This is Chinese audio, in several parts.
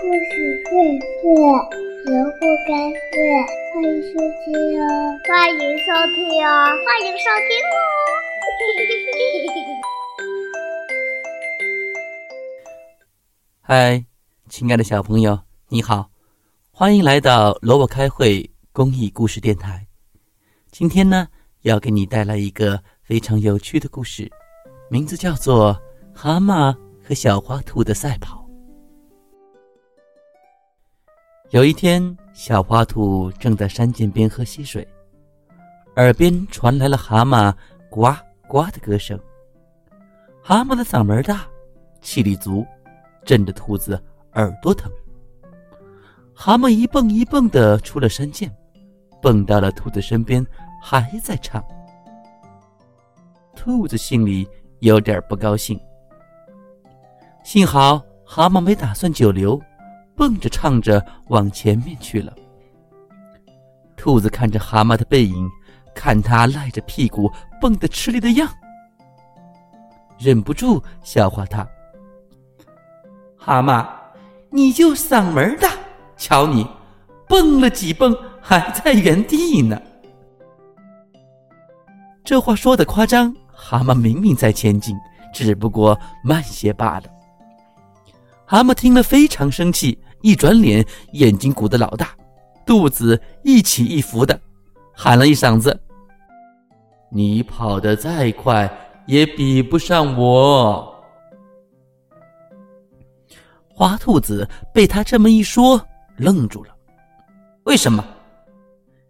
故事会睡，人不该睡。欢迎收听哦，欢迎收听哦，欢迎收听哦。嗨，亲爱的小朋友，你好，欢迎来到萝卜开会公益故事电台。今天呢，要给你带来一个非常有趣的故事，名字叫做《蛤蟆和小花兔的赛跑》。有一天，小花兔正在山涧边喝溪水，耳边传来了蛤蟆呱呱的歌声。蛤蟆的嗓门大，气力足，震得兔子耳朵疼。蛤蟆一蹦一蹦的出了山涧，蹦到了兔子身边，还在唱。兔子心里有点不高兴，幸好蛤蟆没打算久留。蹦着唱着往前面去了。兔子看着蛤蟆的背影，看他赖着屁股蹦得吃力的样，忍不住笑话他：“蛤蟆，你就嗓门大，瞧你，蹦了几蹦还在原地呢。”这话说的夸张，蛤蟆明明在前进，只不过慢些罢了。蛤蟆听了非常生气。一转脸，眼睛鼓得老大，肚子一起一伏的，喊了一嗓子：“你跑得再快，也比不上我。”花兔子被他这么一说，愣住了。为什么？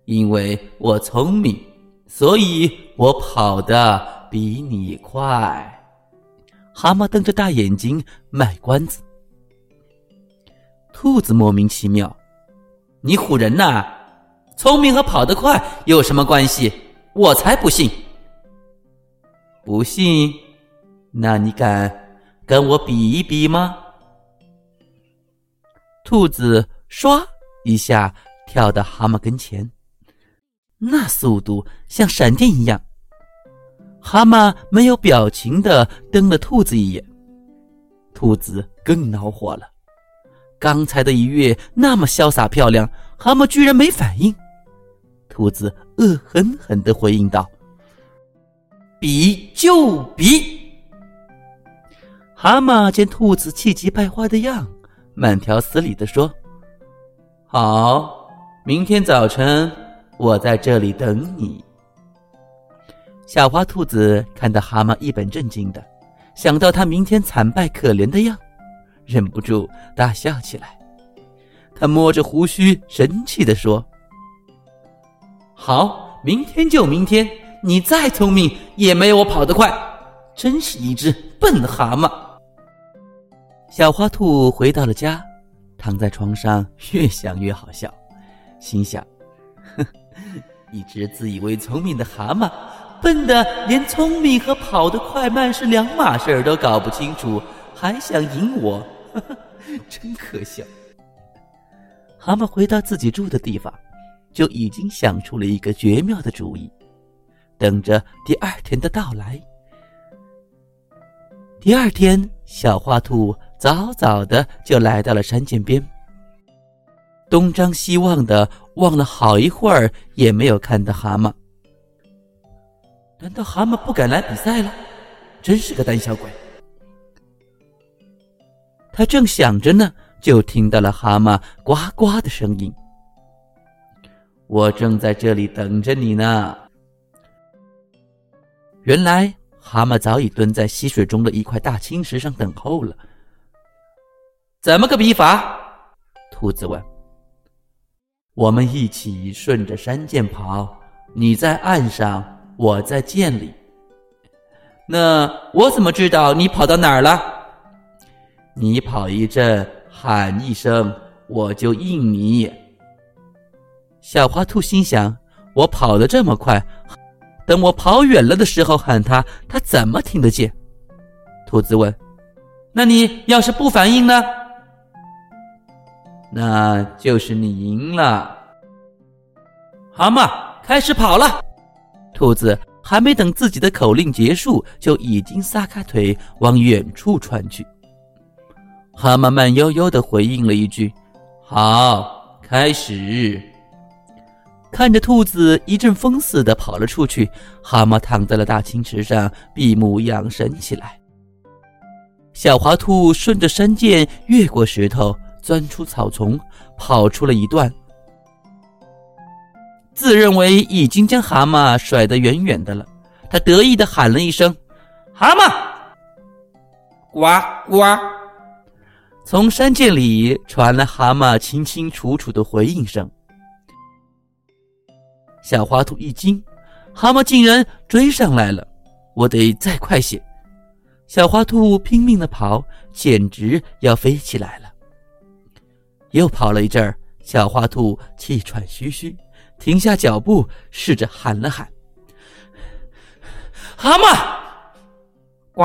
因为我聪明，所以我跑得比你快。蛤蟆瞪着大眼睛卖关子。兔子莫名其妙：“你唬人呐！聪明和跑得快有什么关系？我才不信！不信？那你敢跟我比一比吗？”兔子唰一下跳到蛤蟆跟前，那速度像闪电一样。蛤蟆没有表情的瞪了兔子一眼，兔子更恼火了。刚才的一跃那么潇洒漂亮，蛤蟆居然没反应。兔子恶狠狠地回应道：“比就比。”蛤蟆见兔子气急败坏的样，慢条斯理地说：“好，明天早晨我在这里等你。”小花兔子看到蛤蟆一本正经的，想到他明天惨败可怜的样。忍不住大笑起来，他摸着胡须，神气地说：“好，明天就明天，你再聪明也没有我跑得快，真是一只笨蛤蟆。”小花兔回到了家，躺在床上，越想越好笑，心想：“哼，一只自以为聪明的蛤蟆，笨的连聪明和跑得快慢是两码事儿都搞不清楚，还想赢我。” 真可笑！蛤蟆回到自己住的地方，就已经想出了一个绝妙的主意，等着第二天的到来。第二天，小花兔早早的就来到了山涧边，东张西望的望了好一会儿，也没有看到蛤蟆。难道蛤蟆不敢来比赛了？真是个胆小鬼！他正想着呢，就听到了蛤蟆呱呱的声音。我正在这里等着你呢。原来蛤蟆早已蹲在溪水中的一块大青石上等候了。怎么个比法？兔子问。我们一起顺着山涧跑，你在岸上，我在涧里。那我怎么知道你跑到哪儿了？你跑一阵，喊一声，我就应你。小花兔心想：我跑得这么快，等我跑远了的时候喊他，他怎么听得见？兔子问：“那你要是不反应呢？”那就是你赢了。蛤蟆开始跑了。兔子还没等自己的口令结束，就已经撒开腿往远处窜去。蛤蟆慢悠悠地回应了一句：“好，开始。”看着兔子一阵风似的跑了出去，蛤蟆躺在了大青池上，闭目养神起来。小滑兔顺着山涧越过石头，钻出草丛，跑出了一段，自认为已经将蛤蟆甩得远远的了。他得意地喊了一声：“蛤蟆，呱呱！”从山涧里传来蛤蟆清清楚楚的回应声。小花兔一惊，蛤蟆竟然追上来了，我得再快些。小花兔拼命的跑，简直要飞起来了。又跑了一阵儿，小花兔气喘吁吁，停下脚步，试着喊了喊：“蛤蟆，呱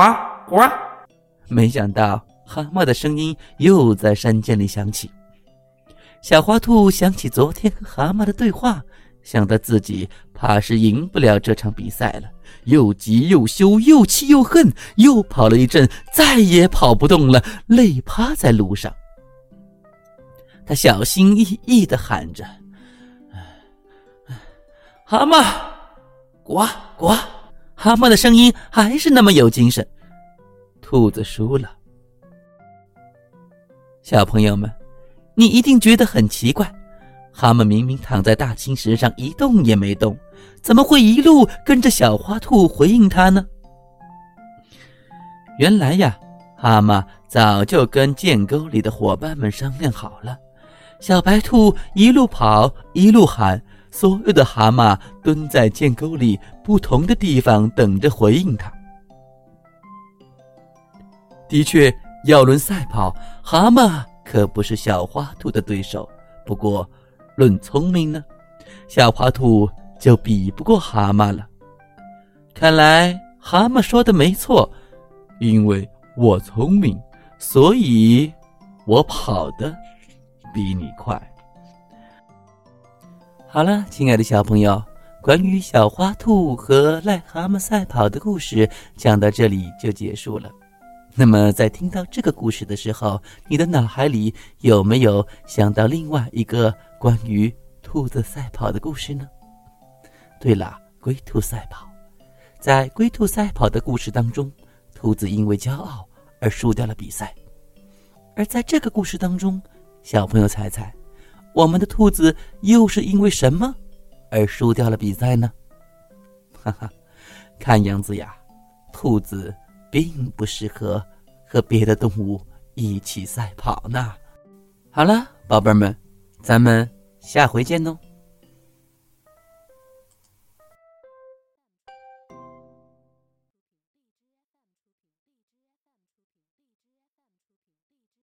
呱！”没想到蛤蟆的声音又在山涧里响起。小花兔想起昨天和蛤蟆的对话。想到自己怕是赢不了这场比赛了，又急又羞，又气又恨，又跑了一阵，再也跑不动了，累趴在路上。他小心翼翼地喊着：“蛤蟆，呱呱！”蛤蟆的声音还是那么有精神。兔子输了。小朋友们，你一定觉得很奇怪。蛤蟆明明躺在大青石上一动也没动，怎么会一路跟着小花兔回应它呢？原来呀，蛤蟆早就跟涧沟里的伙伴们商量好了，小白兔一路跑一路喊，所有的蛤蟆蹲在涧沟里不同的地方等着回应它。的确，要论赛跑，蛤蟆可不是小花兔的对手。不过，论聪明呢，小花兔就比不过蛤蟆了。看来蛤蟆说的没错，因为我聪明，所以我跑得比你快。好了，亲爱的小朋友，关于小花兔和癞蛤蟆赛跑的故事讲到这里就结束了。那么，在听到这个故事的时候，你的脑海里有没有想到另外一个关于兔子赛跑的故事呢？对了，龟兔赛跑，在龟兔赛跑的故事当中，兔子因为骄傲而输掉了比赛。而在这个故事当中，小朋友猜猜，我们的兔子又是因为什么而输掉了比赛呢？哈哈，看样子呀，兔子。并不适合和别的动物一起赛跑呢。好了，宝贝们，咱们下回见喽。